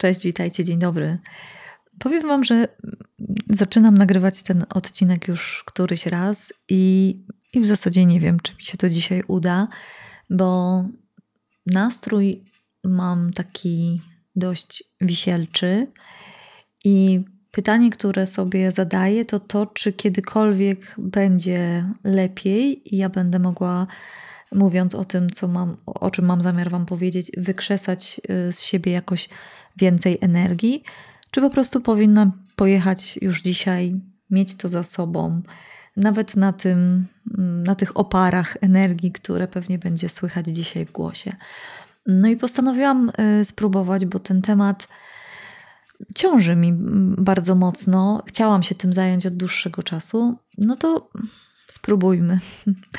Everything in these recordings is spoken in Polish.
Cześć, witajcie, dzień dobry. Powiem Wam, że zaczynam nagrywać ten odcinek już któryś raz i, i w zasadzie nie wiem, czy mi się to dzisiaj uda, bo nastrój mam taki dość wisielczy i pytanie, które sobie zadaję, to to, czy kiedykolwiek będzie lepiej i ja będę mogła mówiąc o tym, co mam, o czym mam zamiar Wam powiedzieć, wykrzesać y, z siebie jakoś więcej energii, czy po prostu powinna pojechać już dzisiaj, mieć to za sobą, nawet na, tym, na tych oparach energii, które pewnie będzie słychać dzisiaj w głosie. No i postanowiłam y, spróbować, bo ten temat ciąży mi bardzo mocno. Chciałam się tym zająć od dłuższego czasu. No to spróbujmy.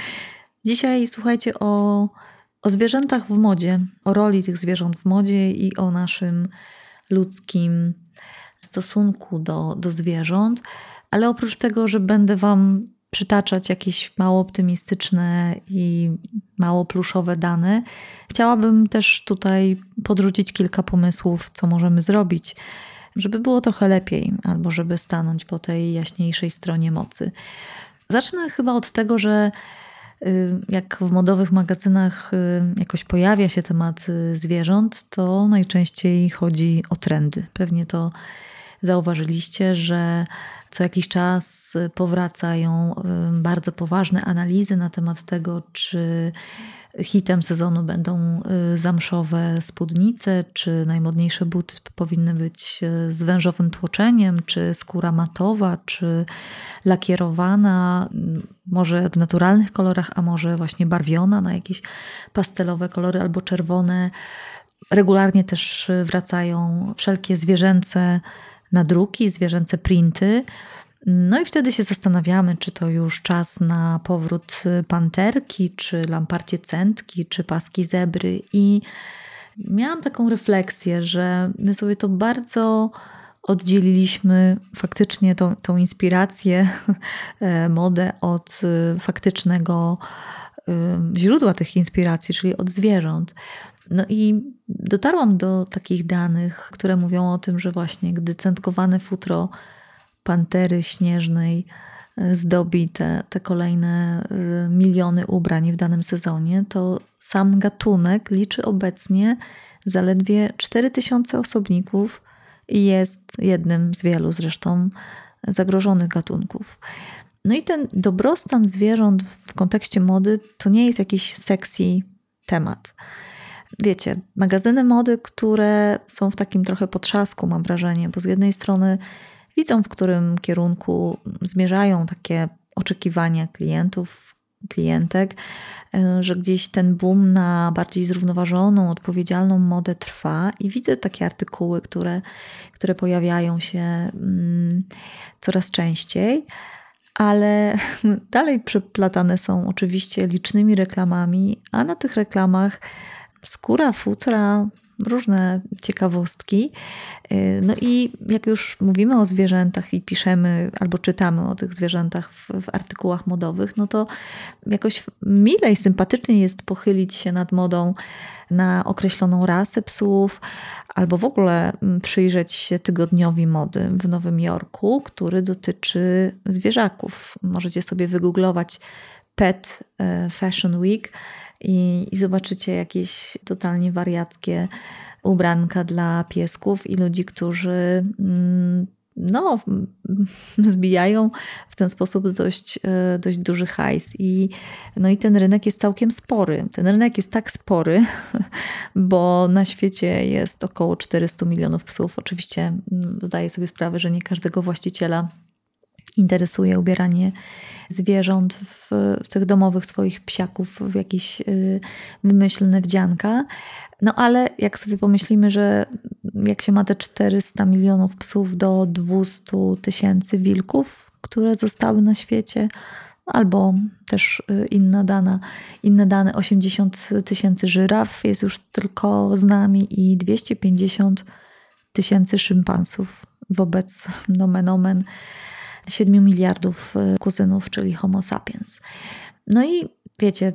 Dzisiaj słuchajcie o, o zwierzętach w modzie, o roli tych zwierząt w modzie i o naszym ludzkim stosunku do, do zwierząt. Ale oprócz tego, że będę Wam przytaczać jakieś mało optymistyczne i mało pluszowe dane, chciałabym też tutaj podrzucić kilka pomysłów, co możemy zrobić, żeby było trochę lepiej, albo żeby stanąć po tej jaśniejszej stronie mocy. Zacznę chyba od tego, że jak w modowych magazynach y, jakoś pojawia się temat y, zwierząt, to najczęściej chodzi o trendy. Pewnie to zauważyliście, że co jakiś czas powracają bardzo poważne analizy na temat tego, czy hitem sezonu będą zamszowe spódnice, czy najmodniejsze buty powinny być z wężowym tłoczeniem, czy skóra matowa, czy lakierowana, może w naturalnych kolorach, a może właśnie barwiona na jakieś pastelowe kolory albo czerwone. Regularnie też wracają wszelkie zwierzęce nadruki, zwierzęce printy. No i wtedy się zastanawiamy, czy to już czas na powrót panterki, czy lamparcie centki, czy paski zebry. I miałam taką refleksję, że my sobie to bardzo oddzieliliśmy faktycznie tą, tą inspirację, e, modę od e, faktycznego e, źródła tych inspiracji, czyli od zwierząt. No i dotarłam do takich danych, które mówią o tym, że właśnie gdy centkowane futro pantery śnieżnej zdobi te, te kolejne miliony ubrań w danym sezonie, to sam gatunek liczy obecnie zaledwie 4000 osobników i jest jednym z wielu zresztą zagrożonych gatunków. No i ten dobrostan zwierząt w kontekście mody to nie jest jakiś sexy temat. Wiecie, magazyny mody, które są w takim trochę potrzasku, mam wrażenie, bo z jednej strony widzą, w którym kierunku zmierzają takie oczekiwania klientów, klientek, e, że gdzieś ten boom na bardziej zrównoważoną, odpowiedzialną modę trwa. I widzę takie artykuły, które, które pojawiają się mm, coraz częściej, ale dalej przeplatane są oczywiście licznymi reklamami, a na tych reklamach skóra, futra, różne ciekawostki. Y, no i jak już mówimy o zwierzętach i piszemy albo czytamy o tych zwierzętach w, w artykułach modowych, no to jakoś mile i sympatycznie jest pochylić się nad modą na określoną rasę psów, albo w ogóle mm, przyjrzeć się tygodniowi mody w Nowym Jorku, który dotyczy zwierzaków. Możecie sobie wygooglować Pet e, Fashion Week i, i zobaczycie jakieś totalnie wariackie ubranka dla piesków i ludzi, którzy mm, no, zbijają w ten sposób dość, e, dość duży hajs. I, no i ten rynek jest całkiem spory. Ten rynek jest tak spory, bo na świecie jest około 400 milionów psów. Oczywiście mm, zdaję sobie sprawę, że nie każdego właściciela interesuje ubieranie zwierząt w, w tych domowych swoich psiaków w jakieś y, wymyślne wdzianka. No ale jak sobie pomyślimy, że jak się ma te 400 milionów psów do 200 tysięcy wilków, które zostały na świecie, albo też y, inna dana, inne dane 80 tysięcy żyraf jest już tylko z nami i 250 tysięcy szympansów wobec nomen omen 7 miliardów y, kuzynów, czyli Homo sapiens. No i wiecie,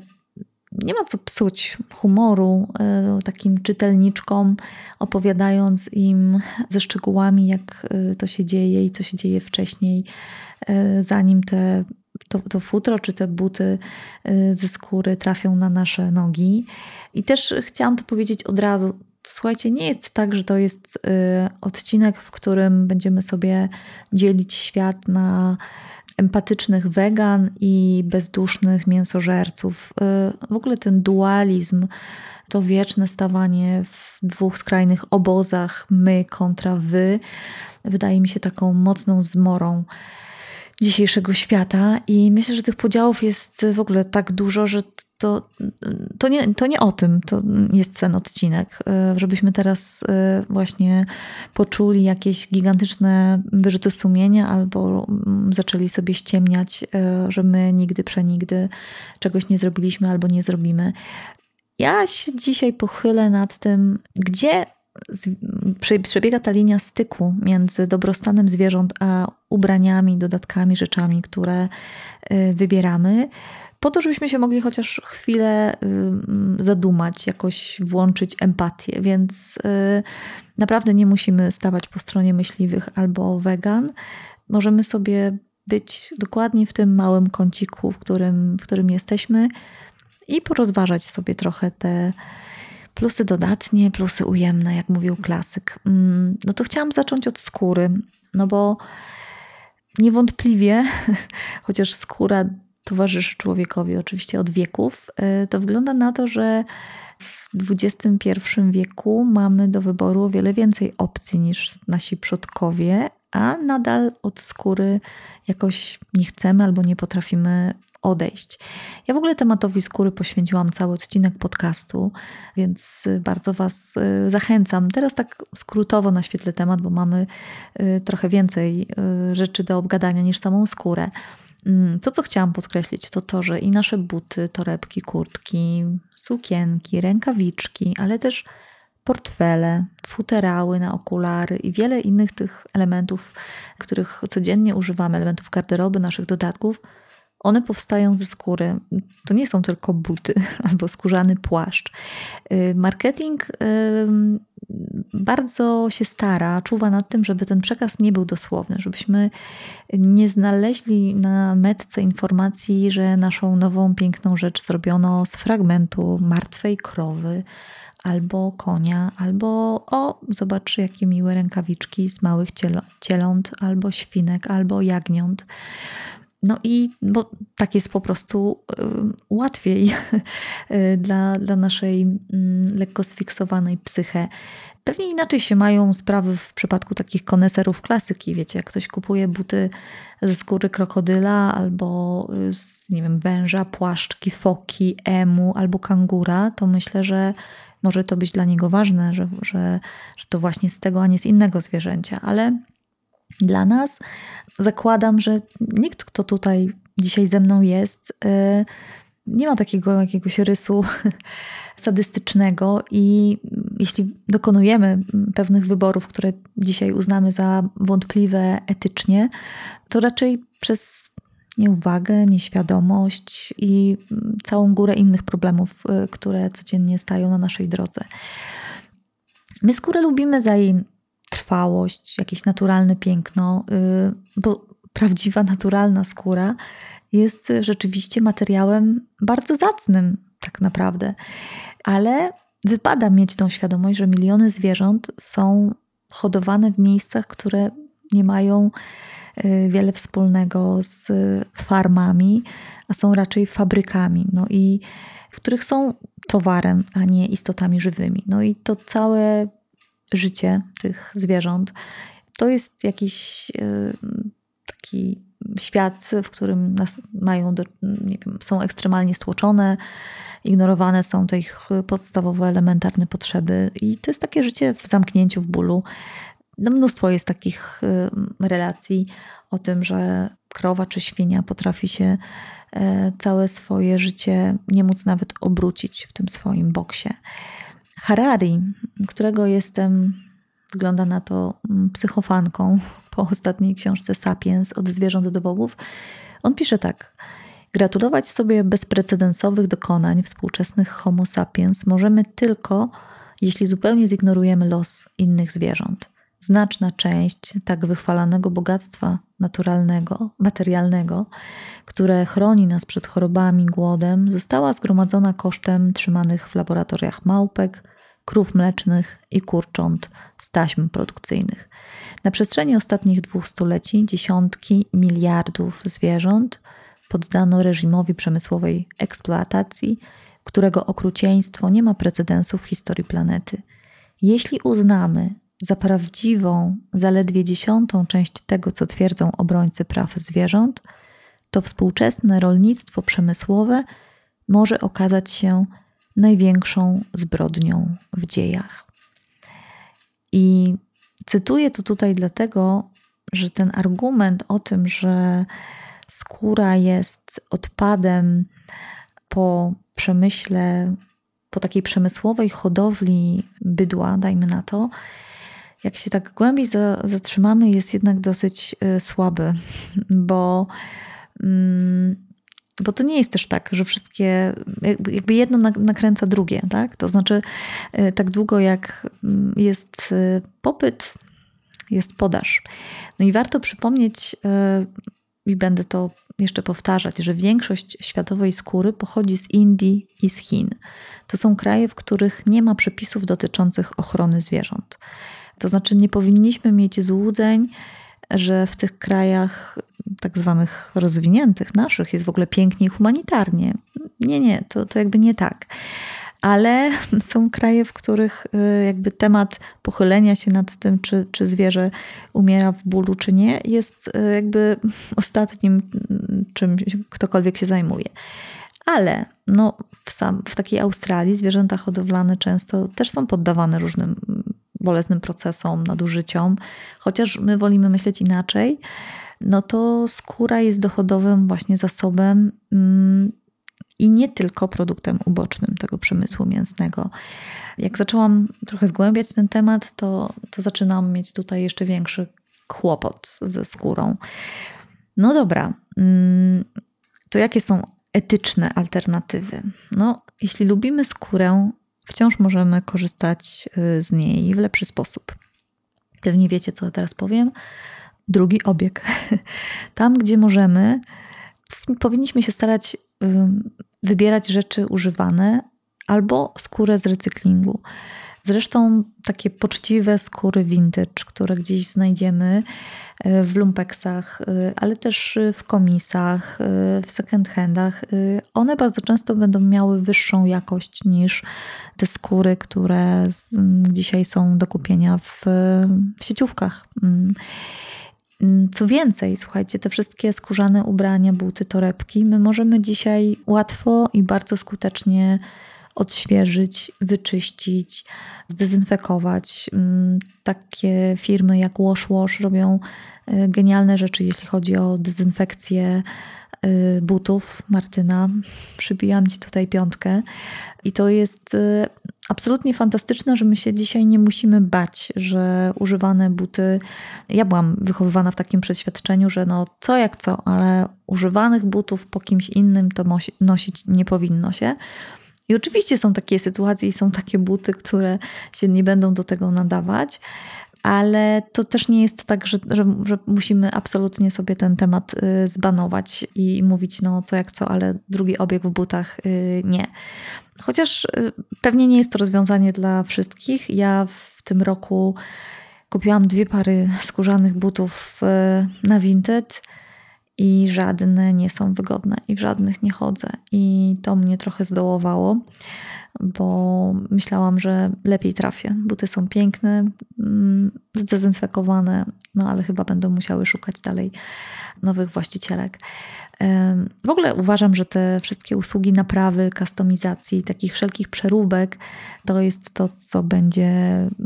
nie ma co psuć humoru e, takim czytelniczkom, opowiadając im ze szczegółami, jak e, to się dzieje i co się dzieje wcześniej, zanim te, to, to futro czy te buty ze skóry trafią na nasze nogi. I też chciałam to powiedzieć od razu. Słuchajcie, nie jest tak, że to jest odcinek, w którym będziemy sobie dzielić świat na empatycznych wegan i bezdusznych mięsożerców. Y, w ogóle ten dualizm, to wieczne stawanie w dwóch skrajnych obozach, my kontra wy, wydaje mi się taką mocną zmorą dzisiejszego świata i myślę, że tych podziałów jest w ogóle tak dużo, że to, to, nie, to nie o tym to jest ten odcinek, e, żebyśmy teraz e, właśnie poczuli jakieś gigantyczne wyrzuty sumienia albo mm, zaczęli sobie ściemniać, e, że my nigdy, przenigdy czegoś nie zrobiliśmy albo nie zrobimy. Ja się dzisiaj pochylę nad tym, gdzie przebiega ta linia styku między dobrostanem zwierząt a ubraniami, dodatkami, rzeczami, które y, wybieramy, po to, żebyśmy się mogli chociaż chwilę y, zadumać, jakoś włączyć empatię. Więc y, naprawdę nie musimy stawać po stronie myśliwych albo wegan. Możemy sobie być dokładnie w tym małym kąciku, w którym, w którym jesteśmy i porozważać sobie trochę te plusy dodatnie, plusy ujemne, jak mówił klasyk. Mm, no to chciałam zacząć od skóry, no bo niewątpliwie, chociaż skóra towarzyszy człowiekowi oczywiście od wieków, y, to wygląda na to, że w XXI wieku mamy do wyboru o wiele więcej opcji niż nasi przodkowie, a nadal od skóry jakoś nie chcemy albo nie potrafimy odejść. Ja w ogóle tematowi skóry poświęciłam cały odcinek podcastu, więc bardzo Was y, zachęcam. Teraz tak skrótowo naświetlę temat, bo mamy y, trochę więcej y, rzeczy do obgadania niż samą skórę. Mm, to, co chciałam podkreślić, to to, że i nasze buty, torebki, kurtki, sukienki, rękawiczki, ale też portfele, futerały na okulary i wiele innych tych elementów, których codziennie używamy, elementów garderoby, naszych dodatków, one powstają ze skóry. To nie są tylko buty albo skórzany płaszcz. Y, marketing bardzo się stara, czuwa nad tym, żeby ten przekaz nie był dosłowny, żebyśmy nie znaleźli na metce informacji, że naszą nową, piękną rzecz zrobiono z fragmentu martwej krowy albo konia, albo o, zobacz, jakie miłe rękawiczki z małych cieląt, albo świnek, albo jagniąt. No i bo tak jest po prostu y, łatwiej y, dla, dla naszej mm, lekko sfiksowanej psyche. Pewnie inaczej się mają sprawy w przypadku takich koneserów klasyki. Wiecie, jak ktoś kupuje buty ze skóry krokodyla albo z, nie wiem, węża, płaszczki, foki, emu albo kangura, to myślę, że może to być dla niego ważne, że, że, że to właśnie z tego, a nie z innego zwierzęcia. Ale dla nas zakładam, że nikt, kto tutaj dzisiaj ze mną jest, y, nie ma takiego jakiegoś rysu sadystycznego i jeśli dokonujemy pewnych wyborów, które dzisiaj uznamy za wątpliwe etycznie, to raczej przez nieuwagę, nieświadomość i całą górę innych problemów, y, które codziennie stają na naszej drodze. My skórę lubimy za jej trwałość, jakieś naturalne piękno, y, bo prawdziwa, naturalna skóra jest rzeczywiście materiałem bardzo zacnym, tak naprawdę. Ale wypada mieć tą świadomość, że miliony zwierząt są hodowane w miejscach, które nie mają y, wiele wspólnego z farmami, a są raczej fabrykami, no i w których są towarem, a nie istotami żywymi. No i to całe życie tych zwierząt to jest jakiś y, taki świat, w którym nas mają, do, wiem, są ekstremalnie stłoczone, ignorowane są te ich podstawowe, elementarne potrzeby, i to jest takie życie w zamknięciu, w bólu. No, mnóstwo jest takich y, relacji o tym, że krowa czy świnia potrafi się e, całe swoje życie nie móc nawet obrócić w tym swoim boksie. Harari, którego jestem wygląda na to mm, psychofanką po ostatniej książce Sapiens od zwierząt do bogów. On pisze tak: Gratulować sobie bezprecedensowych dokonań współczesnych Homo sapiens możemy tylko, jeśli zupełnie zignorujemy los innych zwierząt. Znaczna część tak wychwalanego bogactwa naturalnego, materialnego, które chroni nas przed chorobami, głodem, została zgromadzona kosztem trzymanych w laboratoriach małpek, krów mlecznych i kurcząt z taśm produkcyjnych. Na przestrzeni ostatnich dwóch stuleci dziesiątki miliardów zwierząt poddano reżimowi przemysłowej eksploatacji, którego okrucieństwo nie ma precedensu w historii planety. Jeśli uznamy za prawdziwą zaledwie dziesiątą część tego, co twierdzą obrońcy praw zwierząt, to współczesne rolnictwo przemysłowe może okazać się największą zbrodnią w dziejach. I cytuję to tutaj dlatego, że ten argument o tym, że skóra jest odpadem po przemyśle, po takiej przemysłowej hodowli bydła, dajmy na to, jak się tak głębiej zatrzymamy, jest jednak dosyć y, słaby, bo, mm, bo to nie jest też tak, że wszystkie, jakby jedno nakręca drugie, tak? To znaczy, y, tak długo jak mm, jest y, popyt, jest podaż. No i warto przypomnieć, i będę to jeszcze powtarzać, że większość światowej skóry pochodzi z Indii i z Chin. To są kraje, w których nie ma przepisów dotyczących ochrony zwierząt. To znaczy, nie powinniśmy mieć złudzeń, że w tych krajach tak zwanych rozwiniętych, naszych, jest w ogóle pięknie i humanitarnie. Nie, nie, to, to jakby nie tak. Ale są kraje, w których y, jakby temat pochylenia się nad tym, czy, czy zwierzę umiera w bólu, czy nie, jest y, jakby ostatnim, czym ktokolwiek się zajmuje. Ale no, w, sam, w takiej Australii zwierzęta hodowlane często też są poddawane różnym bolesnym procesom, nadużyciom, chociaż my wolimy myśleć inaczej, no to skóra jest dochodowym właśnie zasobem mm, i nie tylko produktem ubocznym tego przemysłu mięsnego. Jak zaczęłam trochę zgłębiać ten temat, to, to zaczynam mieć tutaj jeszcze większy kłopot ze skórą. No dobra, mm, to jakie są etyczne alternatywy? No, jeśli lubimy skórę, wciąż możemy korzystać y, z niej w lepszy sposób. Pewnie wiecie, co teraz powiem. Drugi obieg. Tam, gdzie możemy, powinniśmy się starać wybierać rzeczy używane albo skórę z recyklingu. Zresztą takie poczciwe skóry vintage, które gdzieś znajdziemy e, w lumpeksach, e, ale też w komisach, e, w second handach, one bardzo często będą miały wyższą jakość niż te skóry, które dzisiaj są do kupienia w, w sieciówkach. Mm. Co więcej, słuchajcie, te wszystkie skórzane ubrania, buty, torebki, my możemy dzisiaj łatwo i bardzo skutecznie odświeżyć, wyczyścić, zdezynfekować. Mm, takie firmy jak Wash Wash robią y, genialne rzeczy, jeśli chodzi o dezynfekcję y, butów Martyna. Przybijam ci tutaj piątkę. I to jest y, absolutnie fantastyczne, że my się dzisiaj nie musimy bać, że używane buty. Ja byłam wychowywana w takim przeświadczeniu, że no co jak co, ale używanych butów po kimś innym to nosić nie powinno się. I oczywiście są takie sytuacje i są takie buty, które się nie będą do tego nadawać, ale to też nie jest tak, że, że, że, musimy absolutnie sobie ten temat y, zbanować i mówić, no co jak co, ale drugi obieg w butach y, nie. Chociaż y, pewnie nie jest to rozwiązanie dla wszystkich. Ja w tym roku kupiłam dwie pary skórzanych butów na Vinted i żadne nie są wygodne i w żadnych nie chodzę. I to mnie trochę zdołowało, bo myślałam, że lepiej trafię. Buty są piękne, mm, zdezynfekowane, no ale chyba będą musiały szukać dalej nowych właścicielek. W ogóle uważam, że te wszystkie usługi naprawy, kustomizacji, takich wszelkich przeróbek, to jest to, co będzie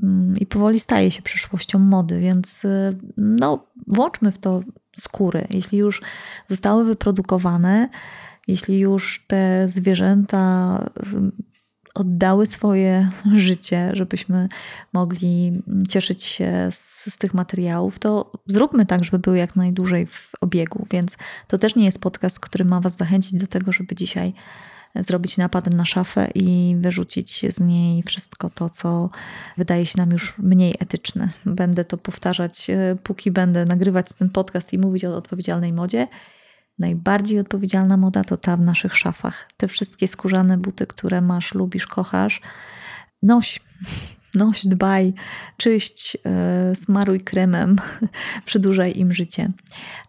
mm, i powoli staje się przyszłością mody, więc y, no, włączmy w to skóry. Jeśli już zostały wyprodukowane, jeśli już te zwierzęta oddały swoje życie, żebyśmy mogli cieszyć się z, z, tych materiałów, to zróbmy tak, żeby były jak najdłużej w obiegu. Więc to też nie jest podcast, który ma Was zachęcić do tego, żeby dzisiaj zrobić napad na szafę i wyrzucić z niej wszystko to, co wydaje się nam już mniej etyczne. Będę to powtarzać, e, póki będę nagrywać ten podcast i mówić o odpowiedzialnej modzie. Najbardziej odpowiedzialna moda to ta w naszych szafach. Te wszystkie skórzane buty, które masz, lubisz, kochasz, noś. Noś, dbaj, czyść, yy, smaruj kremem, przedłużaj im życie.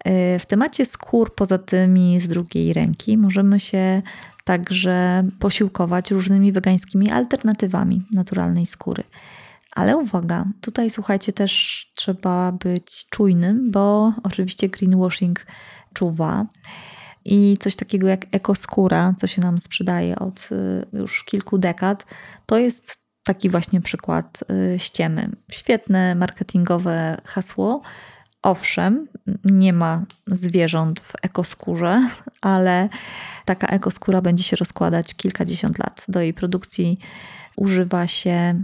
Yy, w temacie skór, poza tymi z drugiej ręki, możemy się także posiłkować różnymi wegańskimi alternatywami naturalnej skóry. Ale uwaga, tutaj słuchajcie, też trzeba być czujnym, bo oczywiście greenwashing czuwa. I coś takiego jak ekoskóra, co się nam sprzedaje od y, już kilku dekad, to jest taki właśnie przykład y, ściemy. Świetne marketingowe hasło. Owszem, nie ma zwierząt w ekoskórze, ale taka ekoskóra będzie się rozkładać kilkadziesiąt lat. Do jej produkcji używa się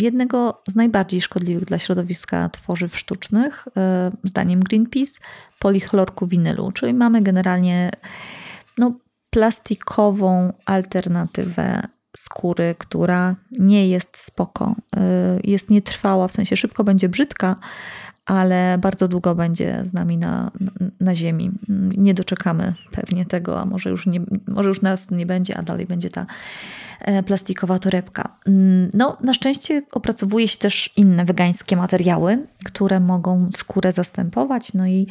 jednego z najbardziej szkodliwych dla środowiska tworzyw sztucznych, e, zdaniem Greenpeace, polichlorku winylu, czyli mamy generalnie no, plastikową alternatywę skóry, która nie jest spoko, e, jest nietrwała, w sensie szybko będzie brzydka, ale bardzo długo będzie z nami na, na ziemi. Nie doczekamy pewnie tego, a może już, nie, może już nas nie będzie, a dalej będzie ta e, plastikowa torebka. Mm, no, na szczęście opracowuje się też inne wegańskie materiały, które mogą skórę zastępować, no i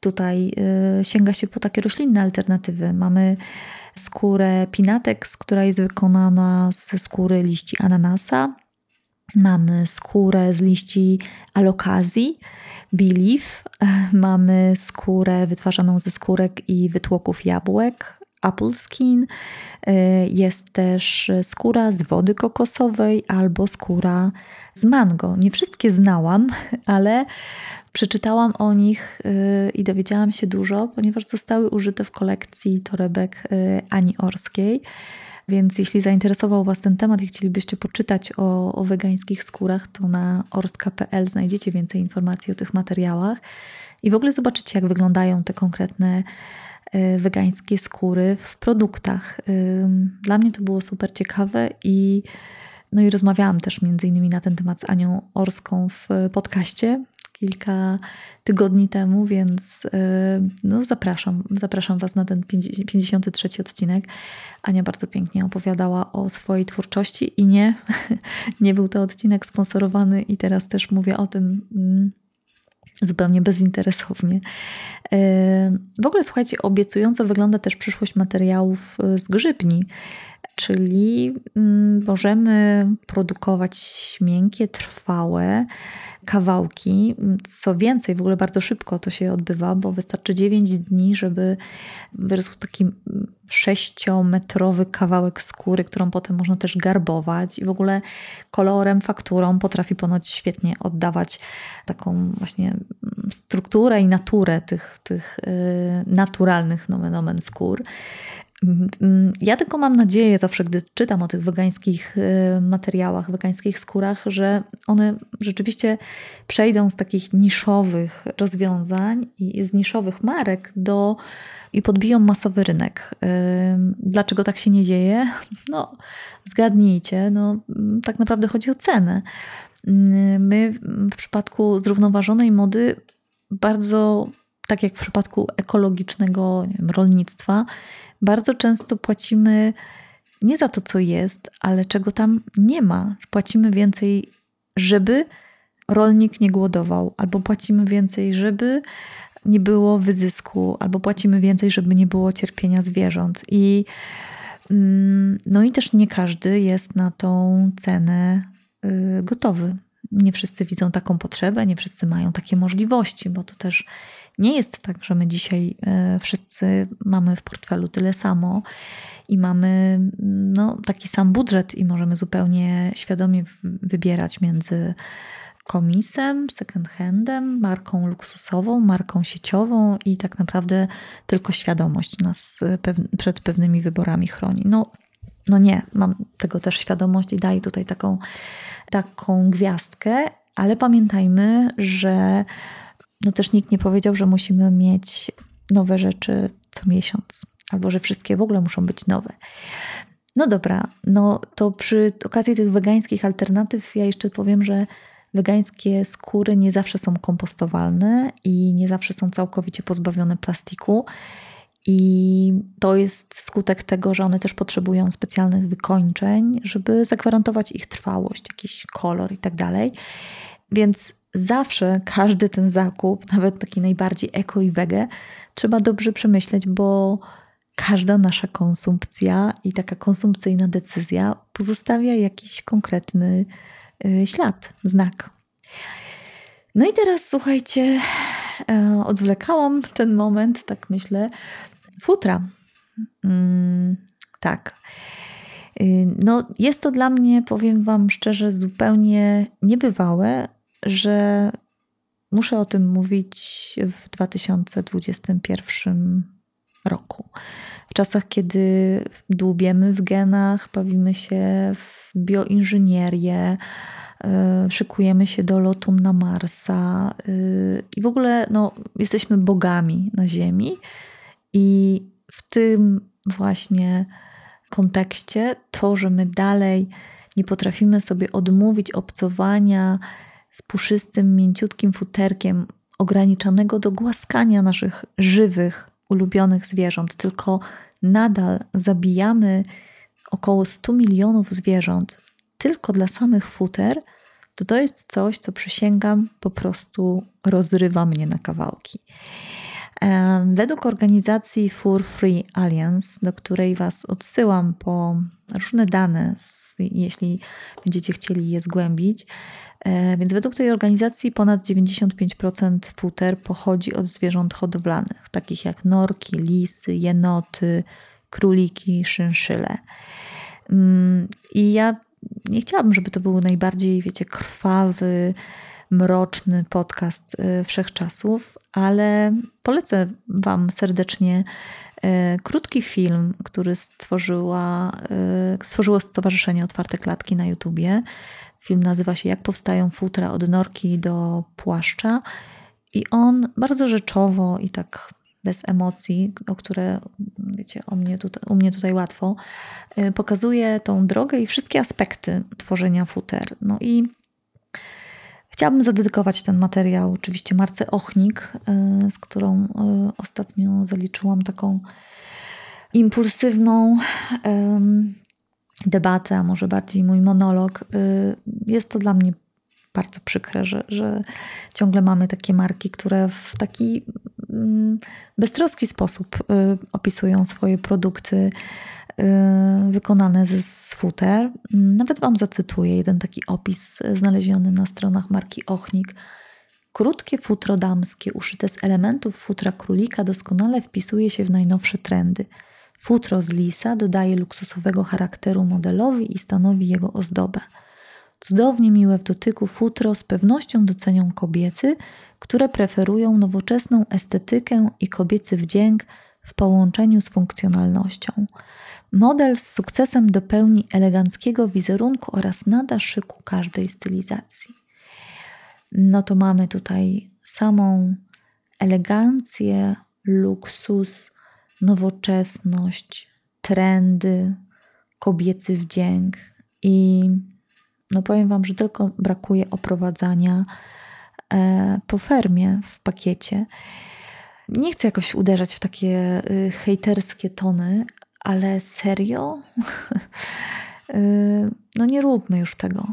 tutaj e, sięga się po takie roślinne alternatywy. Mamy skórę Pinatex, która jest wykonana ze skóry liści ananasa, Mamy skórę z liści alokazji, biliv. Mamy skórę wytwarzaną ze skórek i wytłoków jabłek, apple skin. Jest też skóra z wody kokosowej albo skóra z mango. Nie wszystkie znałam, ale przeczytałam o nich y, i dowiedziałam się dużo, ponieważ zostały użyte w kolekcji torebek y, Ani Orskiej. Więc jeśli zainteresował Was ten temat i chcielibyście poczytać o, o wegańskich skórach, to na orska.pl znajdziecie więcej informacji o tych materiałach i w ogóle zobaczycie, jak wyglądają te konkretne e, wegańskie skóry w produktach. Dla mnie to było super ciekawe i no i rozmawiałam też między innymi na ten temat z Anią Orską w podcaście kilka tygodni temu, więc e, no, zapraszam, zapraszam Was na ten 53 odcinek. Ania bardzo pięknie opowiadała o swojej twórczości i nie, nie był to odcinek sponsorowany i teraz też mówię o tym mm, zupełnie bezinteresownie. E, w ogóle słuchajcie, obiecująco wygląda też przyszłość materiałów e, z grzybni czyli mm, możemy produkować miękkie, trwałe kawałki. Co więcej, w ogóle bardzo szybko to się odbywa, bo wystarczy 9 dni, żeby wyrósł taki sześciometrowy kawałek skóry, którą potem można też garbować i w ogóle kolorem, fakturą potrafi ponoć świetnie oddawać taką właśnie strukturę i naturę tych, tych y, naturalnych nomen omen skór. Ja tylko mam nadzieję, zawsze gdy czytam o tych wegańskich y, materiałach, wegańskich skórach, że one rzeczywiście przejdą z takich niszowych rozwiązań i z niszowych marek do i podbiją masowy rynek. Y, dlaczego tak się nie dzieje? No, zgadnijcie, no, tak naprawdę chodzi o cenę. Y, my w przypadku zrównoważonej mody bardzo, tak jak w przypadku ekologicznego wiem, rolnictwa, bardzo często płacimy nie za to, co jest, ale czego tam nie ma. Płacimy więcej, żeby rolnik nie głodował, albo płacimy więcej, żeby nie było wyzysku, albo płacimy więcej, żeby nie było cierpienia zwierząt. I mm, no i też nie każdy jest na tą cenę y, gotowy. Nie wszyscy widzą taką potrzebę, nie wszyscy mają takie możliwości, bo to też nie jest tak, że my dzisiaj e, wszyscy mamy w portfelu tyle samo i mamy no, taki sam budżet i możemy zupełnie świadomie wybierać między komisem, second handem, marką luksusową, marką sieciową i tak naprawdę tylko świadomość nas przed pewnymi wyborami chroni. No, no nie, mam tego też świadomość i daję tutaj taką, taką gwiazdkę, ale pamiętajmy, że no też nikt nie powiedział, że musimy mieć nowe rzeczy co miesiąc, albo że wszystkie w ogóle muszą być nowe. No dobra, no to przy okazji tych wegańskich alternatyw ja jeszcze powiem, że wegańskie skóry nie zawsze są kompostowalne i nie zawsze są całkowicie pozbawione plastiku. I to jest skutek tego, że one też potrzebują specjalnych wykończeń, żeby zagwarantować ich trwałość, jakiś kolor i tak dalej. Więc zawsze każdy ten zakup, nawet taki najbardziej eko i wege, trzeba dobrze przemyśleć, bo każda nasza konsumpcja i taka konsumpcyjna decyzja pozostawia jakiś konkretny y, ślad, znak. No i teraz słuchajcie, e, odwlekałam ten moment, tak myślę, futra. Mm, tak. Y, no, jest to dla mnie, powiem Wam szczerze, zupełnie niebywałe, że muszę o tym mówić w 2021 roku. W czasach, kiedy dłubiemy w genach, bawimy się w bioinżynierię, y, szykujemy się do lotu na Marsa y, i w ogóle no, jesteśmy bogami na Ziemi. I w tym właśnie kontekście to, że my dalej nie potrafimy sobie odmówić obcowania z puszystym, mięciutkim futerkiem, ograniczonego do głaskania naszych żywych, ulubionych zwierząt, tylko nadal zabijamy około 100 milionów zwierząt tylko dla samych futer, to to jest coś, co przysięgam, po prostu rozrywa mnie na kawałki. Według organizacji Fur Free Alliance, do której Was odsyłam po różne dane, jeśli będziecie chcieli je zgłębić, więc według tej organizacji ponad 95% futer pochodzi od zwierząt hodowlanych, takich jak norki, lisy, jenoty, króliki, szynszyle. Mm, I ja nie chciałabym, żeby to był najbardziej, wiecie, krwawy, mroczny podcast y, wszechczasów, ale polecę Wam serdecznie y, krótki film, który stworzyła, stworzyło Stowarzyszenie Otwarte Klatki na YouTubie. Film nazywa się Jak powstają futra od norki do płaszcza i on bardzo rzeczowo i tak bez emocji, o które wiecie, o mnie tutaj, u mnie tutaj łatwo, pokazuje tą drogę i wszystkie aspekty tworzenia futer. No i Chciałabym zadedykować ten materiał oczywiście Marce Ochnik, y, z którą y, ostatnio zaliczyłam taką impulsywną debatę, a może bardziej mój monolog. Y, jest to dla mnie bardzo przykre, że, że ciągle mamy takie marki, które w taki mm, beztroski sposób opisują swoje produkty Y, wykonane z futer. Nawet Wam zacytuję jeden taki opis znaleziony na stronach marki Ochnik. Krótkie futro damskie, uszyte z elementów futra królika, doskonale wpisuje się w najnowsze trendy. Futro z lisa dodaje luksusowego charakteru modelowi i stanowi jego ozdobę. Cudownie miłe w dotyku futro z pewnością docenią kobiety, które preferują nowoczesną estetykę i kobiecy wdzięk w połączeniu z funkcjonalnością. Model z sukcesem dopełni eleganckiego wizerunku oraz nada szyku każdej stylizacji. No to mamy tutaj samą elegancję, luksus, nowoczesność, trendy, kobiecy wdzięk i no powiem Wam, że tylko brakuje oprowadzania e, po fermie w pakiecie. Nie chcę jakoś uderzać w takie y, hejterskie tony, ale serio? Y, no nie róbmy już tego.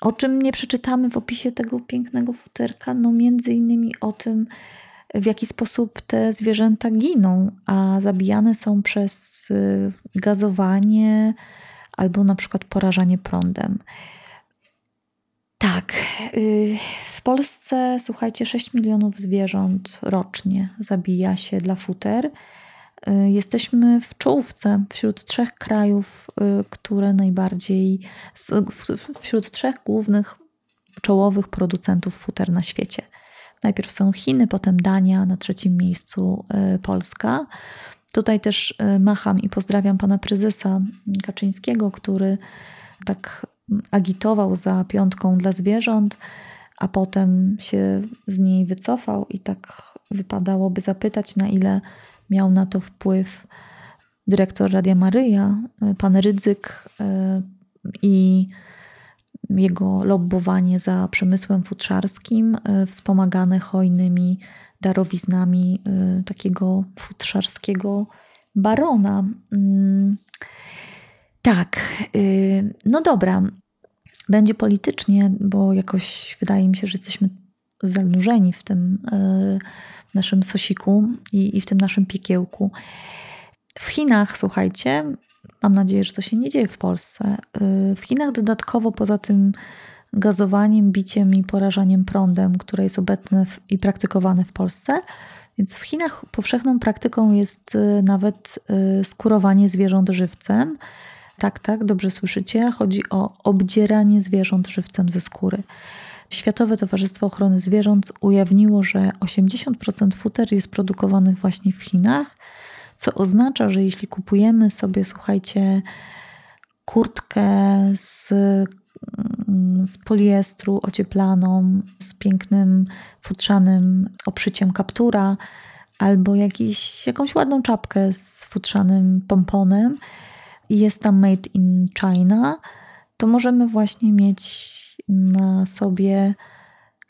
O czym nie przeczytamy w opisie tego pięknego futerka? No między innymi o tym, w jaki sposób te zwierzęta giną, a zabijane są przez y, gazowanie albo na przykład porażanie prądem. Tak, y, w Polsce, słuchajcie, 6 milionów zwierząt rocznie zabija się dla futer. Y, jesteśmy w czołówce wśród trzech krajów, które najbardziej, wśród trzech głównych czołowych producentów futer na świecie. Najpierw są Chiny, potem Dania, na trzecim miejscu y, Polska. Tutaj też macham i pozdrawiam pana prezesa Kaczyńskiego, który tak agitował za piątką dla zwierząt, a potem się z niej wycofał i tak wypadałoby zapytać, na ile miał na to wpływ dyrektor Radia Maryja, pan Rydzyk e, i jego lobbowanie za przemysłem futrzarskim, e, wspomagane hojnymi darowiznami e, takiego futrzarskiego barona. Mm, tak, no dobra. Będzie politycznie, bo jakoś wydaje mi się, że jesteśmy zanurzeni w tym naszym sosiku i w tym naszym piekiełku. W Chinach, słuchajcie, mam nadzieję, że to się nie dzieje w Polsce. Y, w Chinach dodatkowo poza tym gazowaniem, biciem i porażaniem prądem, które jest obecne w, i praktykowane w Polsce, więc w Chinach powszechną praktyką jest y, nawet y, skurowanie zwierząt żywcem. Tak, tak, dobrze słyszycie. Chodzi o obdzieranie zwierząt żywcem ze skóry. Światowe Towarzystwo Ochrony Zwierząt ujawniło, że 80% futer jest produkowanych właśnie w Chinach, co oznacza, że jeśli kupujemy sobie, słuchajcie, kurtkę z, mm, z poliestru ocieplaną, z pięknym futrzanym oprzyciem kaptura, albo jakiś, jakąś ładną czapkę z futrzanym pomponem i jest tam made in China, to możemy właśnie mieć na sobie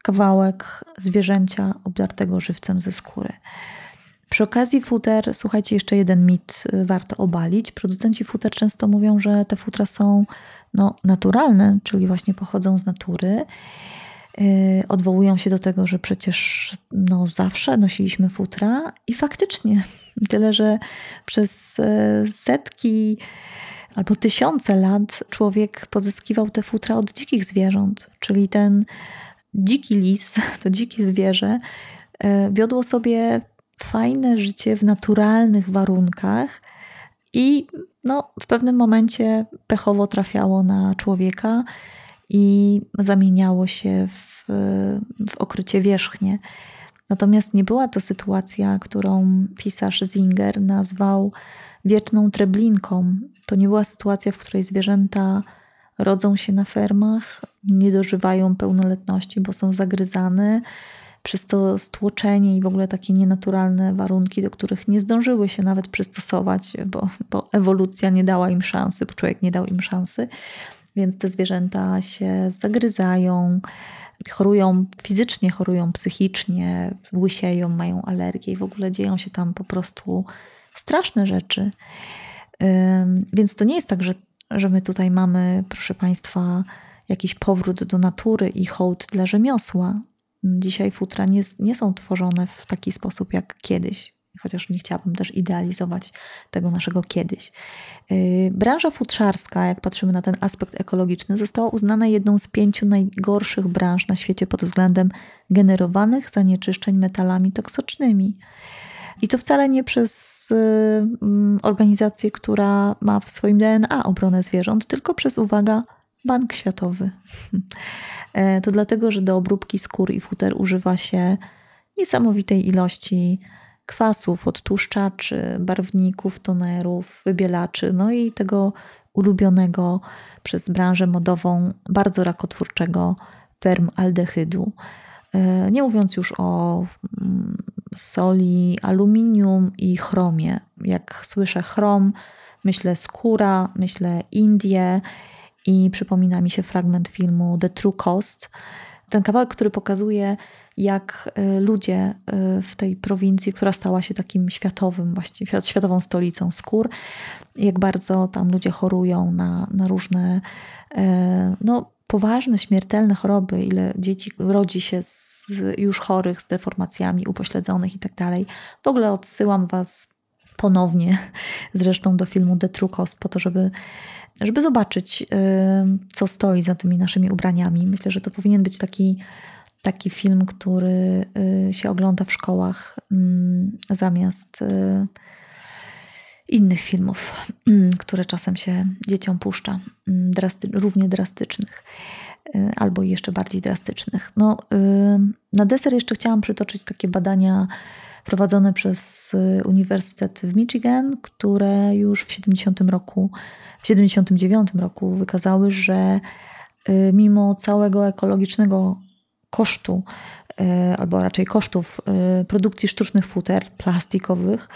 kawałek zwierzęcia obdartego żywcem ze skóry. Przy okazji futer, słuchajcie, jeszcze jeden mit y, warto obalić. Producenci futer często mówią, że te futra są no, naturalne, czyli właśnie pochodzą z natury. Yy, odwołują się do tego, że przecież no, zawsze nosiliśmy futra i faktycznie, tyle że przez y, setki albo tysiące lat człowiek pozyskiwał te futra od dzikich zwierząt, czyli ten dziki lis, to dzikie zwierzę, wiodło sobie fajne życie w naturalnych warunkach i no, w pewnym momencie pechowo trafiało na człowieka i zamieniało się w, w okrycie wierzchnie. Natomiast nie była to sytuacja, którą pisarz Zinger nazwał wieczną treblinką. To nie była sytuacja, w której zwierzęta rodzą się na fermach, nie dożywają pełnoletności, bo są zagryzane. Przez to stłoczenie i w ogóle takie nienaturalne warunki, do których nie zdążyły się nawet przystosować, bo, bo ewolucja nie dała im szansy, bo człowiek nie dał im szansy. Więc te zwierzęta się zagryzają, chorują fizycznie, chorują psychicznie, łysieją, mają alergie i w ogóle dzieją się tam po prostu straszne rzeczy. Więc to nie jest tak, że, że my tutaj mamy, proszę Państwa, jakiś powrót do natury i hołd dla rzemiosła. Dzisiaj futra nie, nie są tworzone w taki sposób jak kiedyś, chociaż nie chciałabym też idealizować tego naszego kiedyś. Yy, branża futrzarska, jak patrzymy na ten aspekt ekologiczny, została uznana jedną z pięciu najgorszych branż na świecie pod względem generowanych zanieczyszczeń metalami toksycznymi. I to wcale nie przez y, mm, organizację, która ma w swoim DNA obronę zwierząt, tylko przez, uwaga, Bank Światowy. E, to dlatego, że do obróbki skór i futer używa się niesamowitej ilości kwasów, odtłuszczaczy, barwników, tonerów, wybielaczy, no i tego ulubionego przez branżę modową bardzo rakotwórczego aldehydu. E, nie mówiąc już o mm, soli, aluminium i chromie. Jak słyszę chrom, myślę skóra, myślę Indie i przypomina mi się fragment filmu The True Cost. Ten kawałek, który pokazuje, jak y, ludzie y, w tej prowincji, która stała się takim światowym, właściwie światową stolicą skór, jak bardzo tam ludzie chorują na, na różne e, no, poważne, śmiertelne choroby, ile dzieci rodzi się z już chorych, z deformacjami, upośledzonych i tak. W ogóle odsyłam Was ponownie zresztą do filmu The True Cost po to, żeby, żeby zobaczyć, co stoi za tymi naszymi ubraniami. Myślę, że to powinien być taki, taki film, który y, się ogląda w szkołach mm, zamiast y, innych filmów, mm, które czasem się dzieciom puszcza, mm, drasty, równie drastycznych y, albo jeszcze bardziej drastycznych. No, y, na deser jeszcze chciałam przytoczyć takie badania prowadzone przez Uniwersytet w Michigan, które już w 70 roku, w 79 roku wykazały, że mimo całego ekologicznego kosztu, albo raczej kosztów produkcji sztucznych futer plastikowych,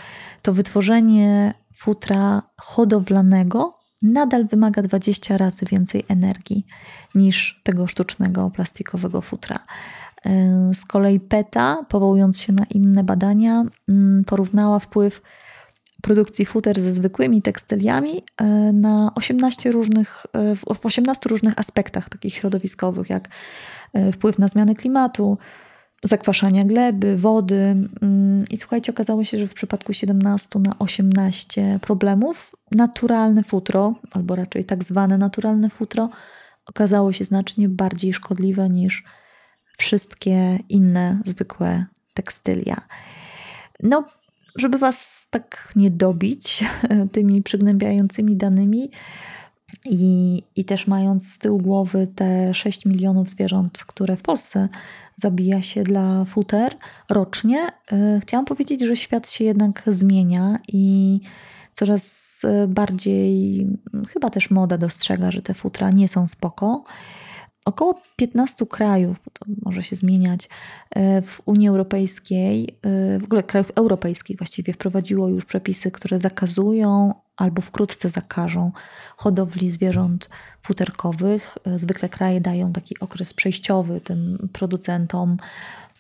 to wytworzenie futra hodowlanego nadal wymaga 20 razy więcej energii niż tego sztucznego plastikowego futra. Y, z kolei PETA, powołując się na inne badania, mm, porównała wpływ produkcji futer ze zwykłymi tekstyliami y, na 18 różnych, y, w 18 różnych aspektach takich środowiskowych, jak wpływ na zmiany klimatu, zakwaszania gleby, wody. Mm, I słuchajcie, okazało się, że w przypadku 17 na 18 problemów naturalne futro, albo raczej tak zwane naturalne futro, okazało się znacznie bardziej szkodliwe niż wszystkie inne zwykłe tekstylia. No, żeby Was tak nie dobić tymi przygnębiającymi danymi i, i też mając z tyłu głowy te 6 milionów zwierząt, które w Polsce zabija się dla futer rocznie, y, chciałam powiedzieć, że świat się jednak zmienia i coraz bardziej, chyba też moda dostrzega, że te futra nie są spoko. Około 15 krajów, bo to może się zmieniać, y, w Unii Europejskiej, y, w ogóle krajów europejskich właściwie wprowadziło już przepisy, które zakazują albo wkrótce zakażą hodowli zwierząt futerkowych. Zwykle kraje dają taki okres przejściowy tym producentom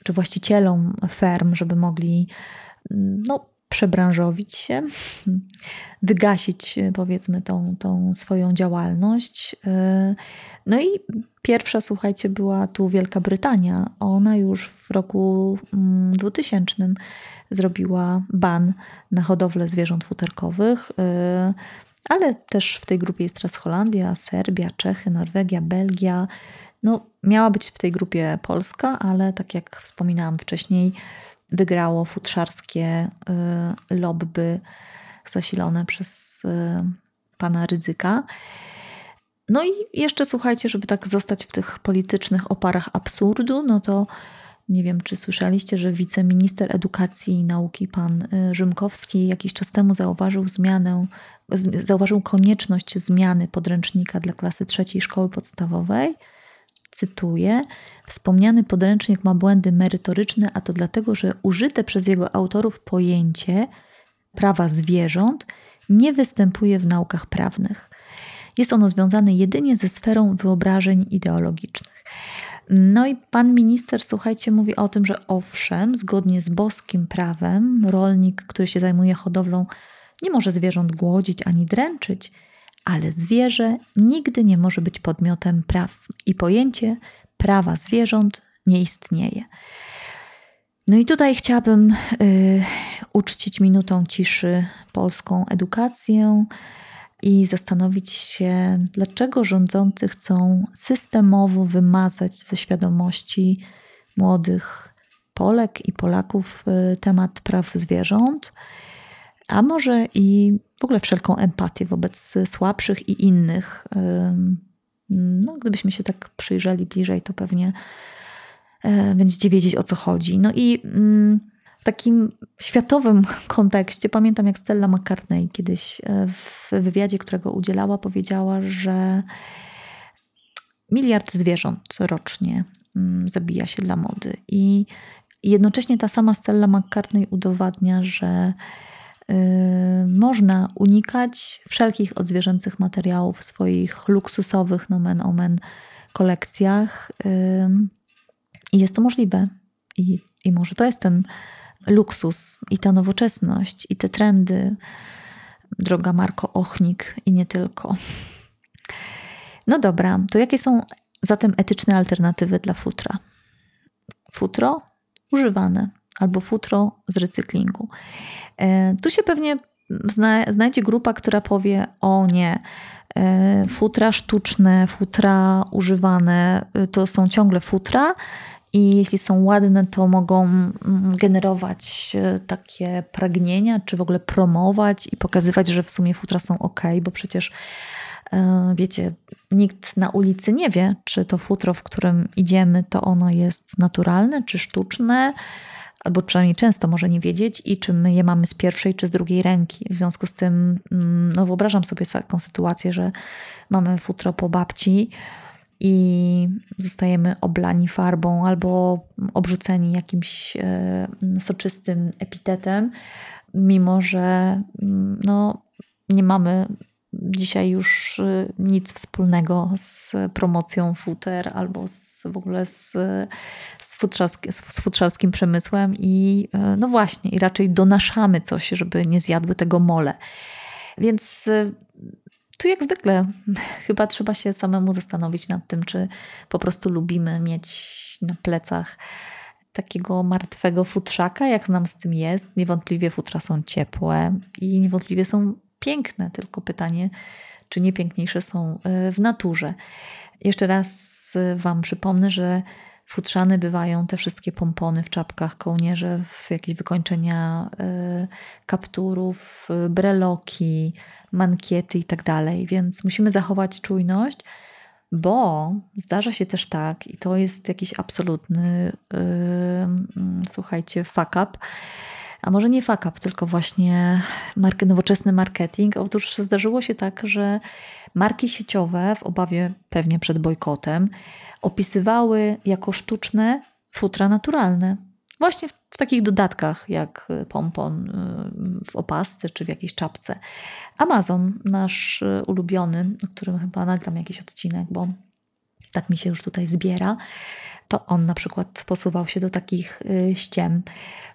czy właścicielom ferm, żeby mogli no, przebranżowić się, wygasić powiedzmy tą, tą swoją działalność. No i pierwsza, słuchajcie, była tu Wielka Brytania. Ona już w roku 2000 mm, zrobiła ban na hodowlę zwierząt futerkowych, y, ale też w tej grupie jest teraz Holandia, Serbia, Czechy, Norwegia, Belgia. No, miała być w tej grupie Polska, ale tak jak wspominałam wcześniej, wygrało futrzarskie y, lobby zasilone przez y, pana Rydzyka. No i jeszcze słuchajcie, żeby tak zostać w tych politycznych oparach absurdu, no to nie wiem, czy słyszeliście, że wiceminister edukacji i nauki pan y, Rzymkowski jakiś czas temu zauważył zmianę, zauważył konieczność zmiany podręcznika dla klasy trzeciej szkoły podstawowej. Cytuję: Wspomniany podręcznik ma błędy merytoryczne, a to dlatego, że użyte przez jego autorów pojęcie prawa zwierząt nie występuje w naukach prawnych. Jest ono związane jedynie ze sferą wyobrażeń ideologicznych. No i pan minister, słuchajcie, mówi o tym, że owszem, zgodnie z boskim prawem, rolnik, który się zajmuje hodowlą, nie może zwierząt głodzić ani dręczyć, ale zwierzę nigdy nie może być podmiotem praw i pojęcie prawa zwierząt nie istnieje. No i tutaj chciałabym y, uczcić minutą ciszy polską edukację i zastanowić się, dlaczego rządzący chcą systemowo wymazać ze świadomości młodych Polek i Polaków y, temat praw zwierząt, a może i w ogóle wszelką empatię wobec słabszych i innych. No, gdybyśmy się tak przyjrzeli bliżej, to pewnie e, będziecie wiedzieć o co chodzi. No i mm, w takim światowym kontekście pamiętam, jak Stella McCartney kiedyś e, w wywiadzie, którego udzielała, powiedziała, że miliard zwierząt rocznie mm, zabija się dla mody. I jednocześnie ta sama Stella McCartney udowadnia, że można unikać wszelkich odzwierzęcych materiałów w swoich luksusowych nomen omen kolekcjach. I jest to możliwe. I, I może to jest ten luksus i ta nowoczesność i te trendy, droga Marko Ochnik i nie tylko. No dobra, to jakie są zatem etyczne alternatywy dla futra? Futro używane albo futro z recyklingu. E, tu się pewnie zna, znajdzie grupa, która powie: O nie, e, futra sztuczne, futra używane e, to są ciągle futra i jeśli są ładne, to mogą mm, generować takie pragnienia, czy w ogóle promować i pokazywać, że w sumie futra są ok, bo przecież wiecie, nikt na ulicy nie wie, czy to futro, w którym idziemy, to ono jest naturalne, czy sztuczne. Albo przynajmniej często może nie wiedzieć i czy my je mamy z pierwszej czy z drugiej ręki. W związku z tym, mm, no wyobrażam sobie taką sytuację, że mamy futro po babci i zostajemy oblani farbą albo obrzuceni jakimś e, soczystym epitetem, mimo że mm, no, nie mamy dzisiaj już y, nic wspólnego z promocją futer albo z, w ogóle z, z, futrzarskim, z futrzarskim przemysłem i y, no właśnie, i raczej donaszamy coś, żeby nie zjadły tego mole. Więc y, tu jak zwykle chyba trzeba się samemu zastanowić nad tym, czy po prostu lubimy mieć na plecach takiego martwego futrzaka, jak znam z tym jest. Niewątpliwie futra są ciepłe i niewątpliwie są piękne, tylko pytanie, czy nie piękniejsze są e, w naturze. Jeszcze raz Wam przypomnę, że futrzane bywają te wszystkie pompony w czapkach, kołnierze, w jakieś wykończenia e, kapturów, breloki, mankiety i tak dalej. Więc musimy zachować czujność, bo zdarza się też tak, i to jest jakiś absolutny, yy, słuchajcie, fuck up, a może nie fuck up, tylko właśnie nowoczesny marketing. Otóż zdarzyło się tak, że marki sieciowe, w obawie pewnie przed bojkotem, opisywały jako sztuczne futra naturalne. Właśnie w, w takich dodatkach jak pompon y, w opasce czy w jakiejś czapce. Amazon, nasz y, ulubiony, o którym chyba nagram jakiś odcinek, bo tak mi się już tutaj zbiera, to on na przykład posuwał się do takich y, ściem.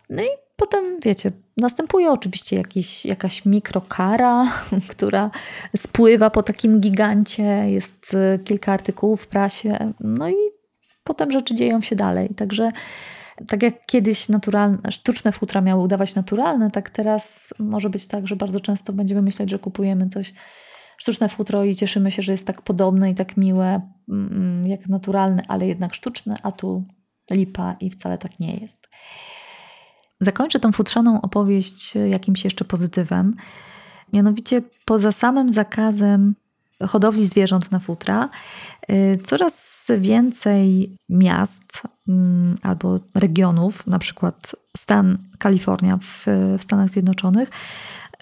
No i Potem, wiecie, następuje oczywiście jakiś, jakaś mikrokara, która spływa po takim gigancie, jest e, kilka artykułów w prasie, no i potem rzeczy dzieją się dalej. Także tak jak kiedyś naturalne, sztuczne futra miały udawać naturalne, tak teraz może być tak, że bardzo często będziemy myśleć, że kupujemy coś sztuczne futro i cieszymy się, że jest tak podobne i tak miłe mm, jak naturalne, ale jednak sztuczne, a tu lipa i wcale tak nie jest. Zakończę tą futrzaną opowieść jakimś jeszcze pozytywem. Mianowicie poza samym zakazem hodowli zwierząt na futra, y, coraz więcej miast mm, albo regionów, na przykład stan Kalifornia w, w Stanach Zjednoczonych,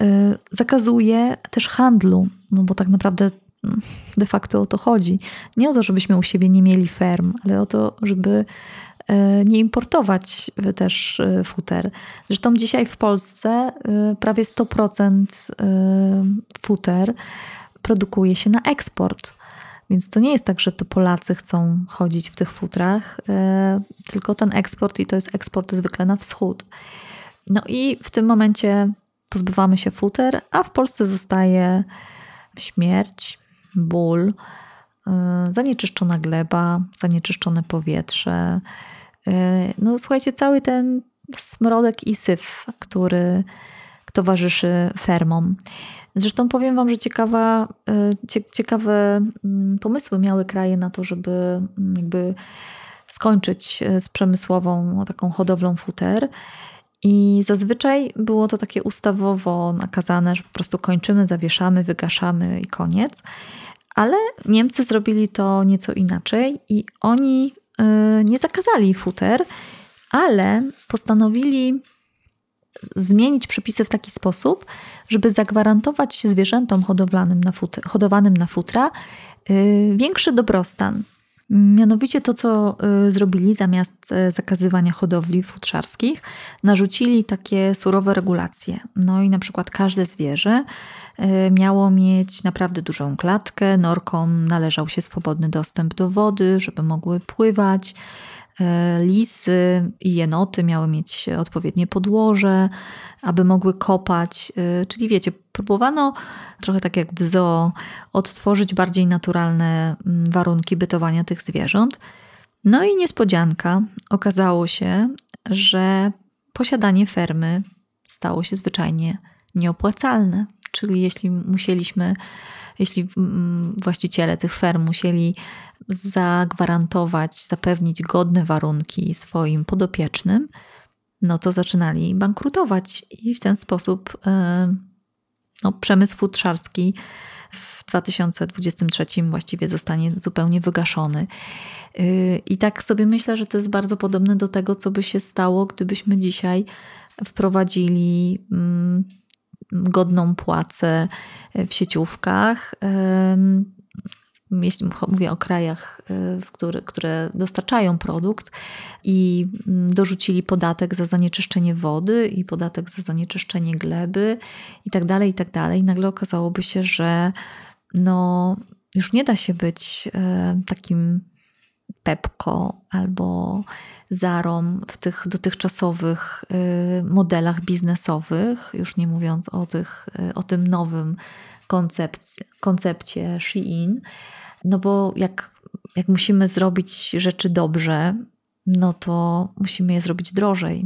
y, zakazuje też handlu, no bo tak naprawdę mm, de facto o to chodzi. Nie o to, żebyśmy u siebie nie mieli ferm, ale o to, żeby nie importować też e, futer. Zresztą dzisiaj w Polsce e, prawie 100% futer produkuje się na eksport. Więc to nie jest tak, że to Polacy chcą chodzić w tych futrach, tylko ten eksport i to jest eksport zwykle na wschód. No i w tym momencie pozbywamy się futer, a w Polsce zostaje śmierć, ból, zanieczyszczona gleba, zanieczyszczone powietrze, E, no słuchajcie, cały ten smrodek i syf, który towarzyszy fermom. Zresztą powiem Wam, że ciekawa, e, ciekawe mm, pomysły miały kraje na to, żeby mm, jakby skończyć e, z przemysłową taką hodowlą futer. I zazwyczaj było to takie ustawowo nakazane, że po prostu kończymy, zawieszamy, wygaszamy i koniec. Ale Niemcy zrobili to nieco inaczej i oni nie zakazali futer, ale postanowili zmienić przepisy w taki sposób, żeby zagwarantować zwierzętom hodowlanym na futra, hodowanym na futra y, większy dobrostan. Mianowicie to, co y, zrobili zamiast zakazywania hodowli futrzarskich, narzucili takie surowe regulacje. No i na przykład każde zwierzę miało mieć naprawdę dużą klatkę, norkom należał się swobodny dostęp do wody, żeby mogły pływać. E, lisy i jenoty miały mieć odpowiednie podłoże, aby mogły kopać. E, czyli wiecie, próbowano trochę tak jak w zoo odtworzyć bardziej naturalne mm, warunki bytowania tych zwierząt. No i niespodzianka, okazało się, że posiadanie fermy stało się zwyczajnie nieopłacalne. Czyli jeśli musieliśmy, jeśli mm, właściciele tych ferm musieli zagwarantować, zapewnić godne warunki swoim podopiecznym, no to zaczynali bankrutować i w ten sposób e, no, przemysł futrzarski w 2023 właściwie zostanie zupełnie wygaszony. Y, I tak sobie myślę, że to jest bardzo podobne do tego, co by się stało, gdybyśmy dzisiaj wprowadzili mm, godną płacę w sieciówkach jeśli mówię o krajach, y, które, dostarczają produkt i mm, dorzucili podatek za zanieczyszczenie wody i podatek za zanieczyszczenie gleby i tak dalej, i tak dalej. Nagle okazałoby się, że no, już nie da się być y, takim Pepko albo Zarom w tych dotychczasowych y, modelach biznesowych, już nie mówiąc o, tych, o tym nowym koncepcie, koncepcie Shein, no bo jak, jak musimy zrobić rzeczy dobrze, no to musimy je zrobić drożej.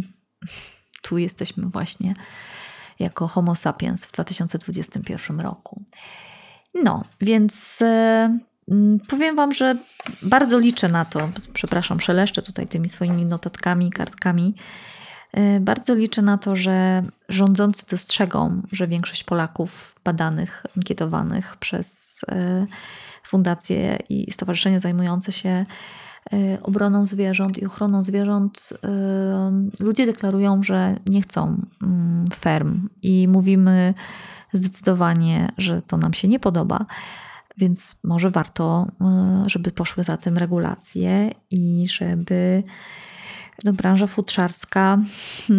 Tu jesteśmy właśnie jako Homo sapiens w 2021 roku. No, więc e, powiem Wam, że bardzo liczę na to. Przepraszam, szeleszczę tutaj tymi swoimi notatkami, kartkami. E, bardzo liczę na to, że rządzący dostrzegą, że większość Polaków badanych, ankietowanych przez e, fundacje i stowarzyszenia zajmujące się y, obroną zwierząt i ochroną zwierząt, ludzie deklarują, że nie chcą mm, ferm i mówimy zdecydowanie, że to nam się nie podoba. Więc może warto, y, żeby poszły za tym regulacje i żeby no, branża futrzarska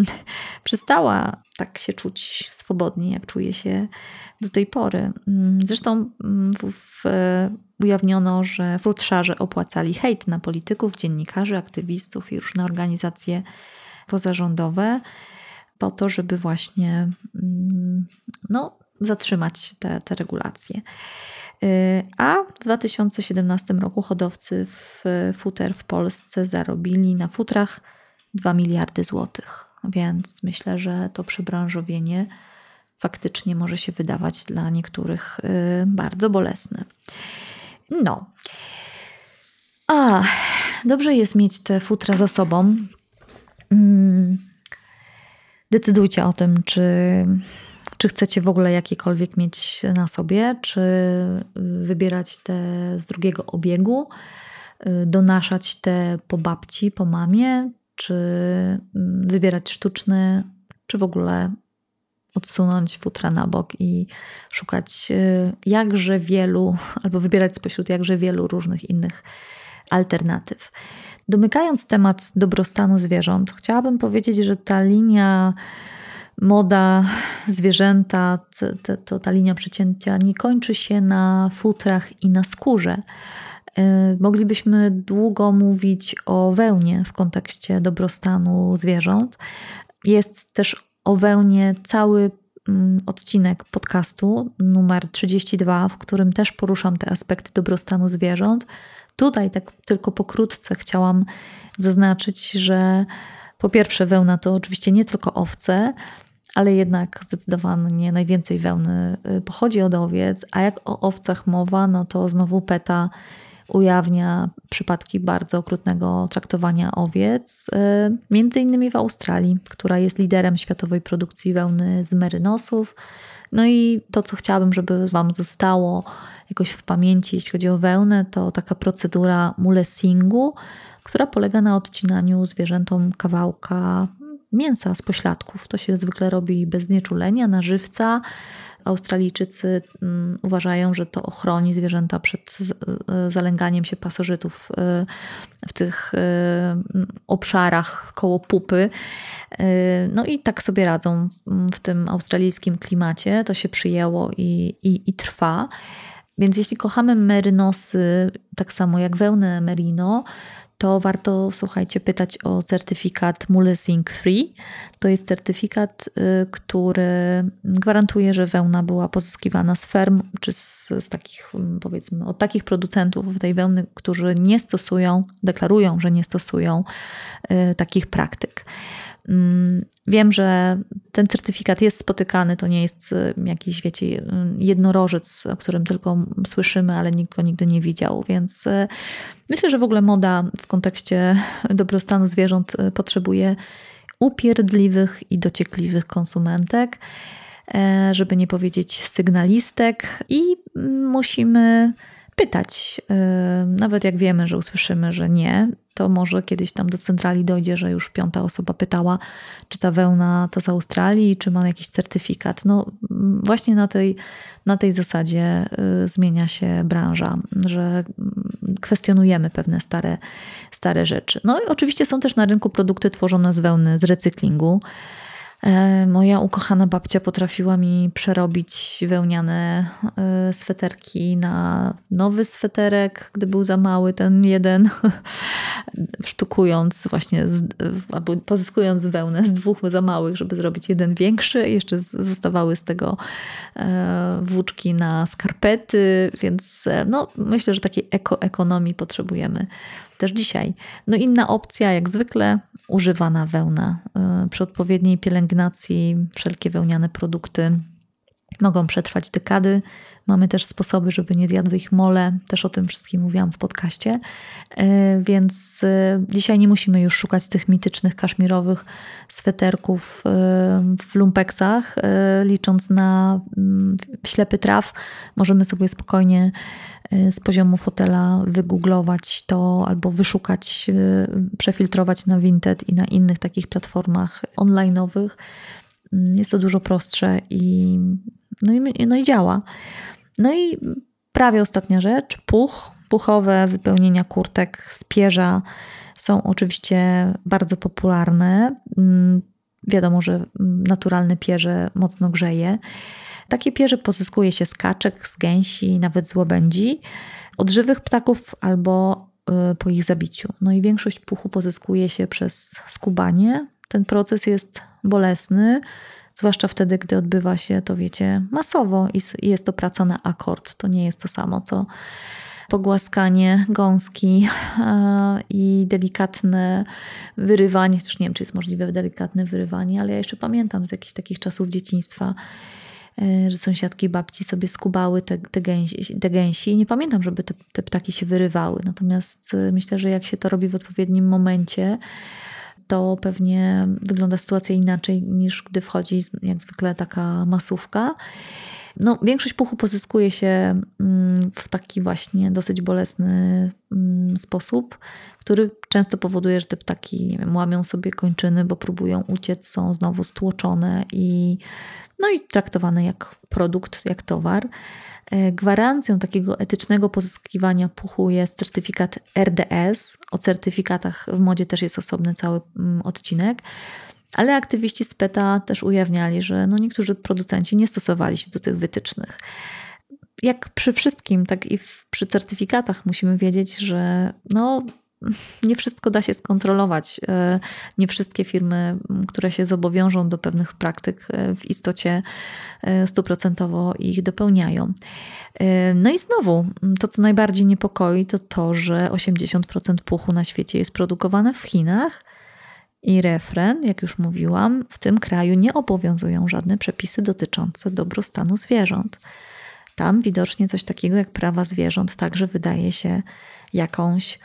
przestała tak się czuć swobodnie, jak czuje się do tej pory. Mm, zresztą mm, w, w, ujawniono, że futrzarze opłacali hejt na polityków, dziennikarzy, aktywistów i różne organizacje pozarządowe po to, żeby właśnie mm, no, zatrzymać te, te regulacje. A w 2017 roku hodowcy w futer w Polsce zarobili na futrach 2 miliardy złotych. Więc myślę, że to przebranżowienie faktycznie może się wydawać dla niektórych y, bardzo bolesne. No. A, dobrze jest mieć te futra za sobą. Mm. Decydujcie o tym, czy, czy chcecie w ogóle jakiekolwiek mieć na sobie, czy wybierać te z drugiego obiegu, y, donaszać te po babci, po mamie, czy mm, wybierać sztuczne, czy w ogóle odsunąć futra na bok i szukać y, jakże wielu, albo wybierać spośród jakże wielu różnych innych alternatyw. Domykając temat dobrostanu zwierząt, chciałabym powiedzieć, że ta linia moda, zwierzęta, to, to, ta linia przecięcia nie kończy się na futrach i na skórze. Y, moglibyśmy długo mówić o wełnie w kontekście dobrostanu zwierząt. Jest też o wełnie cały mm, odcinek podcastu numer 32, w którym też poruszam te aspekty dobrostanu zwierząt. Tutaj tak tylko pokrótce chciałam zaznaczyć, że po pierwsze wełna to oczywiście nie tylko owce, ale jednak zdecydowanie najwięcej wełny y, pochodzi od owiec, a jak o owcach mowa, no to znowu PETA ujawnia przypadki bardzo okrutnego traktowania owiec, y, między innymi w Australii, która jest liderem światowej produkcji wełny z merynosów. No i to, co chciałabym, żeby Wam zostało jakoś w pamięci, jeśli chodzi o wełnę, to taka procedura mulesingu, która polega na odcinaniu zwierzętom kawałka mięsa z pośladków. To się zwykle robi bez znieczulenia, na żywca. Australijczycy mm, uważają, że to ochroni zwierzęta przed e, zalęganiem się pasożytów e, w tych e, obszarach koło pupy. No i tak sobie radzą w tym australijskim klimacie. To się przyjęło i, i, i trwa. Więc jeśli kochamy merynosy, tak samo jak wełnę merino, to warto, słuchajcie, pytać o certyfikat Mulesing Free. To jest certyfikat, y, który gwarantuje, że wełna była pozyskiwana z ferm, czy z, z takich, mm, powiedzmy, od takich producentów tej wełny, którzy nie stosują, deklarują, że nie stosują y, takich praktyk. Mm, wiem, że ten certyfikat jest spotykany, to nie jest y, jakiś, wiecie, y, jednorożec, o którym tylko słyszymy, ale nikt go nigdy nie widział, więc y, myślę, że w ogóle moda w kontekście dobrostanu zwierząt potrzebuje upierdliwych i dociekliwych konsumentek. e, żeby nie powiedzieć sygnalistek, i musimy pytać. E, nawet jak wiemy, że usłyszymy, że nie, to może kiedyś tam do centrali dojdzie, że już piąta osoba pytała, czy ta wełna to z Australii, czy ma jakiś certyfikat. No właśnie na tej, na tej zasadzie y, zmienia się branża, że kwestionujemy pewne stare, stare rzeczy. No i oczywiście są też na rynku produkty tworzone z wełny z recyklingu. E, moja ukochana babcia potrafiła mi przerobić wełniane e, sweterki na nowy sweterek, gdy był za mały ten jeden, sztukując właśnie, z, albo pozyskując wełnę z dwóch za małych, żeby zrobić jeden większy. Jeszcze zostawały z tego e, włóczki na skarpety, więc no, myślę, że takiej ekoekonomii potrzebujemy też dzisiaj. No inna opcja, jak zwykle, używana wełna. Y, przy odpowiedniej pielęgnacji wszelkie wełniane produkty mogą przetrwać dekady. Mamy też sposoby, żeby nie zjadły ich mole. Też o tym wszystkim mówiłam w podcaście. Y, więc y, dzisiaj nie musimy już szukać tych mitycznych kaszmirowych sweterków w lumpeksach. Licząc na mm, ślepy traf, możemy sobie spokojnie z poziomu fotela wygooglować to albo wyszukać, y, przefiltrować na Vinted i na innych takich platformach online'owych. Mm, jest to dużo prostsze i, no i, no i działa. No i prawie ostatnia rzecz, puch. Puchowe wypełnienia kurtek z pierza są oczywiście bardzo popularne. Mm, wiadomo, że naturalne pierze mocno grzeje. Takie pierze pozyskuje się z kaczek, z gęsi, nawet z łabędzi, od żywych ptaków albo y, po ich zabiciu. No i większość puchu pozyskuje się przez skubanie. Ten proces jest bolesny, zwłaszcza wtedy, gdy odbywa się to, wiecie, masowo i jest to praca na akord. To nie jest to samo, co pogłaskanie gąski i delikatne wyrywanie, chociaż nie wiem, czy jest możliwe delikatne wyrywanie, ale ja jeszcze pamiętam z jakichś takich czasów dzieciństwa, że sąsiadki babci sobie skubały te, te, gęsi, te gęsi. Nie pamiętam, żeby te, te ptaki się wyrywały. Natomiast e, myślę, że jak się to robi w odpowiednim momencie, to pewnie wygląda sytuacja inaczej niż gdy wchodzi jak zwykle taka masówka. No, większość puchu pozyskuje się mm, w taki właśnie dosyć bolesny mm, sposób, który często powoduje, że te ptaki nie wiem, łamią sobie kończyny, bo próbują uciec, są znowu stłoczone i no i traktowane jak produkt, jak towar. E, gwarancją takiego etycznego pozyskiwania puchu jest certyfikat RDS. O certyfikatach w modzie też jest osobny cały mm, odcinek. Ale aktywiści z PETA też ujawniali, że no niektórzy producenci nie stosowali się do tych wytycznych. Jak przy wszystkim, tak i w, przy certyfikatach musimy wiedzieć, że no, nie wszystko da się skontrolować. E, nie wszystkie firmy, które się zobowiążą do pewnych praktyk, e, w istocie e, stuprocentowo ich dopełniają. No i znowu, to co najbardziej niepokoi, to to, że 80% puchu na świecie jest produkowane w Chinach. I refren, jak już mówiłam, w tym kraju nie obowiązują żadne przepisy dotyczące dobrostanu zwierząt. Tam widocznie coś takiego jak prawa zwierząt także wydaje się jakąś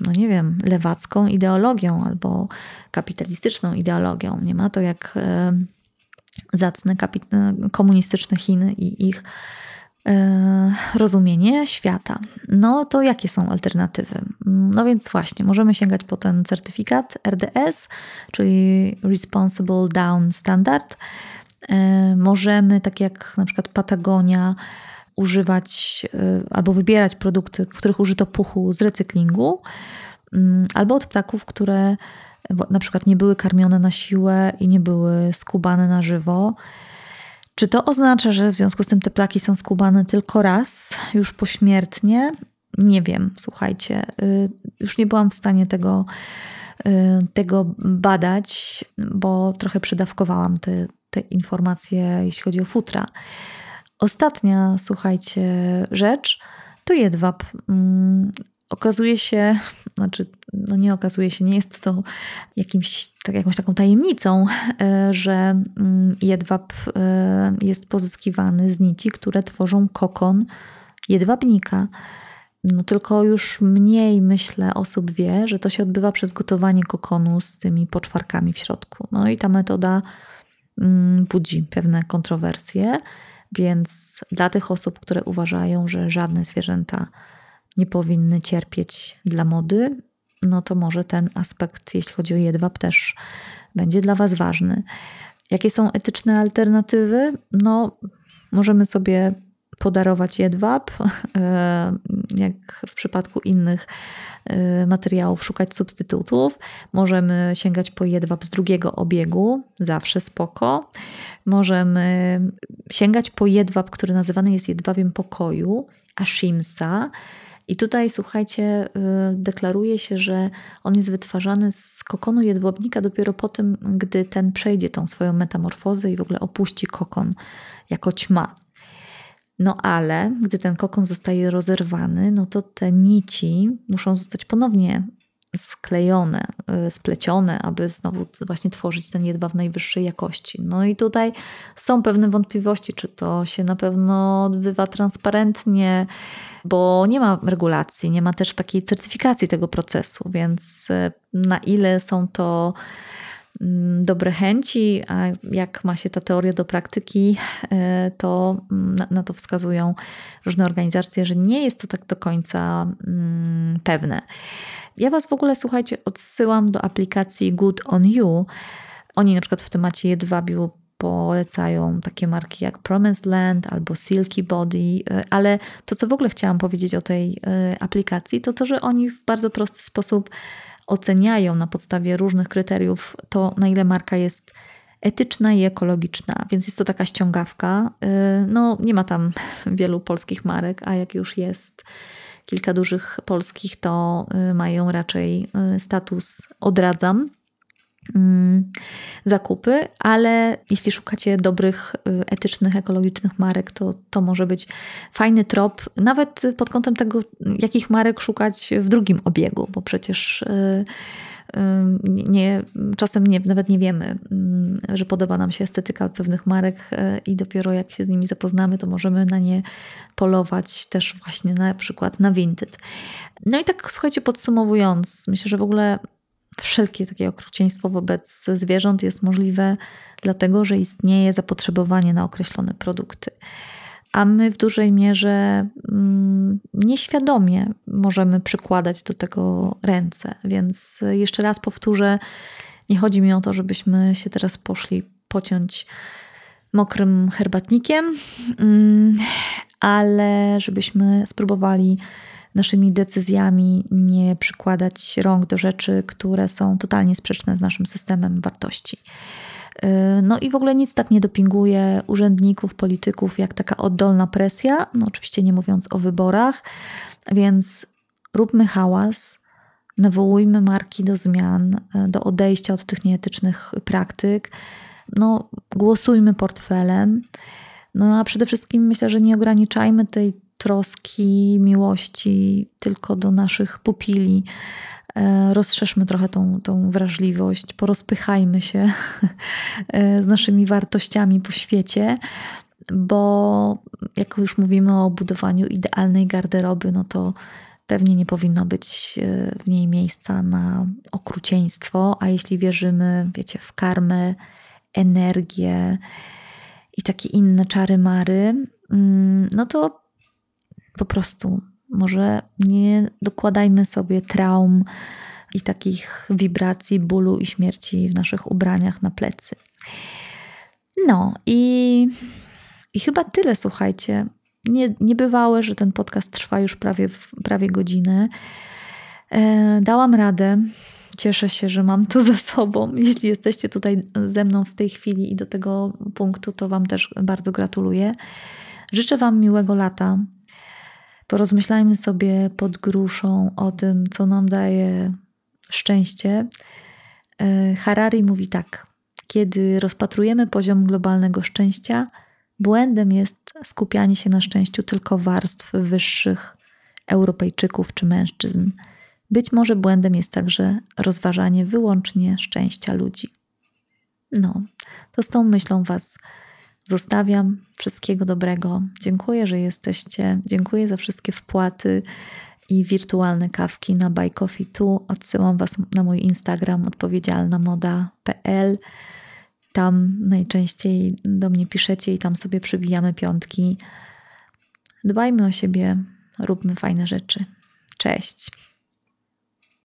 no nie wiem, lewacką ideologią albo kapitalistyczną ideologią. Nie ma to jak zacne komunistyczne Chiny i ich e, rozumienie świata. No to jakie są alternatywy? No więc właśnie, możemy sięgać po ten certyfikat RDS, czyli Responsible Down Standard. E, możemy, tak jak na przykład Patagonia, używać y, albo wybierać produkty, w których użyto puchu z recyklingu, mm, albo od ptaków, które na przykład nie były karmione na siłę i nie były skubane na żywo. Czy to oznacza, że w związku z tym te ptaki są skubane tylko raz, już pośmiertnie? Nie wiem, słuchajcie. Y, już nie byłam w stanie tego, y, tego badać, bo trochę przedawkowałam te, te informacje, jeśli chodzi o futra. Ostatnia, słuchajcie, rzecz to jedwab. Okazuje się, znaczy, no nie okazuje się, nie jest to jakimś, tak, jakąś taką tajemnicą, e, że mm, jedwab e, jest pozyskiwany z nici, które tworzą kokon jedwabnika. No tylko już mniej, myślę, osób wie, że to się odbywa przez gotowanie kokonu z tymi poczwarkami w środku. No i ta metoda mm, budzi pewne kontrowersje, więc dla tych osób, które uważają, że żadne zwierzęta nie powinny cierpieć dla mody, no to może ten aspekt, jeśli chodzi o jedwab, też będzie dla Was ważny. Jakie są etyczne alternatywy? No, możemy sobie podarować jedwab, e, jak w przypadku innych e, materiałów, szukać substytutów. Możemy sięgać po jedwab z drugiego obiegu, zawsze spoko. Możemy sięgać po jedwab, który nazywany jest jedwabiem pokoju, ashimsa. I tutaj, słuchajcie, y, deklaruje się, że on jest wytwarzany z kokonu jedwabnika dopiero po tym, gdy ten przejdzie tą swoją metamorfozę i w ogóle opuści kokon jako ćma. No ale gdy ten kokon zostaje rozerwany, no to te nici muszą zostać ponownie sklejone, y, splecione, aby znowu właśnie tworzyć ten jedwab najwyższej jakości. No i tutaj są pewne wątpliwości, czy to się na pewno odbywa transparentnie, bo nie ma regulacji, nie ma też takiej certyfikacji tego procesu, więc y, na ile są to mm, dobre chęci, a jak ma się ta teoria do praktyki, y, to mm, na, na to wskazują różne organizacje, że nie jest to tak do końca mm, pewne. Ja Was w ogóle, słuchajcie, odsyłam do aplikacji Good on You. Oni na przykład w temacie jedwabiu polecają takie marki jak Promised Land albo Silky Body, y, ale to, co w ogóle chciałam powiedzieć o tej y, aplikacji, to to, że oni w bardzo prosty sposób oceniają na podstawie różnych kryteriów to, na ile marka jest etyczna i ekologiczna, więc jest to taka ściągawka. Y, no, nie ma tam wielu polskich marek, a jak już jest kilka dużych polskich, to y, mają raczej y, status odradzam mm, zakupy, ale jeśli szukacie dobrych, y, etycznych, ekologicznych marek, to to może być fajny trop, nawet pod kątem tego, jakich marek szukać w drugim obiegu, bo przecież nie, czasem nie, nawet nie wiemy, że podoba nam się estetyka pewnych marek e, i dopiero jak się z nimi zapoznamy, to możemy na nie polować też właśnie na przykład na Vinted. No i tak słuchajcie, podsumowując, myślę, że w ogóle wszelkie takie okrucieństwo wobec zwierząt jest możliwe dlatego, że istnieje zapotrzebowanie na określone produkty a my w dużej mierze mm, nieświadomie możemy przykładać do tego ręce. Więc jeszcze raz powtórzę, nie chodzi mi o to, żebyśmy się teraz poszli pociąć mokrym herbatnikiem, mm, ale żebyśmy spróbowali naszymi decyzjami nie przykładać rąk do rzeczy, które są totalnie sprzeczne z naszym systemem wartości. Y, no i w ogóle nic tak nie dopinguje urzędników, polityków, jak taka oddolna presja, no oczywiście nie mówiąc o wyborach, więc róbmy hałas, nawołujmy marki do zmian, y, do odejścia od tych nieetycznych praktyk, no głosujmy portfelem, no a przede wszystkim myślę, że nie ograniczajmy tej troski, miłości tylko do naszych pupili, rozszerzmy trochę tą, tą wrażliwość, porozpychajmy się e, z naszymi wartościami po świecie, bo jak już mówimy o budowaniu idealnej garderoby, no to pewnie nie powinno być e, w niej miejsca na okrucieństwo, a jeśli wierzymy, wiecie, w karmę, energię i takie inne czary mary, mm, no to po prostu może nie dokładajmy sobie traum i takich wibracji, bólu i śmierci w naszych ubraniach na plecy. No i, i chyba tyle, słuchajcie. Nie, niebywałe, że ten podcast trwa już prawie, prawie godzinę. E, dałam radę. Cieszę się, że mam to za sobą. Jeśli jesteście tutaj ze mną w tej chwili i do tego punktu, to Wam też bardzo gratuluję. Życzę Wam miłego lata. Porozmyślajmy sobie pod gruszą o tym, co nam daje szczęście. E, Harari mówi tak: Kiedy rozpatrujemy poziom globalnego szczęścia, błędem jest skupianie się na szczęściu tylko warstw wyższych Europejczyków czy mężczyzn. Być może błędem jest także rozważanie wyłącznie szczęścia ludzi. No, to z tą myślą Was Zostawiam wszystkiego dobrego. Dziękuję, że jesteście. Dziękuję za wszystkie wpłaty i wirtualne kawki na Buy Coffee Tu. Odsyłam Was na mój Instagram odpowiedzialnamoda.pl Tam najczęściej do mnie piszecie i tam sobie przybijamy piątki. Dbajmy o siebie, róbmy fajne rzeczy. Cześć.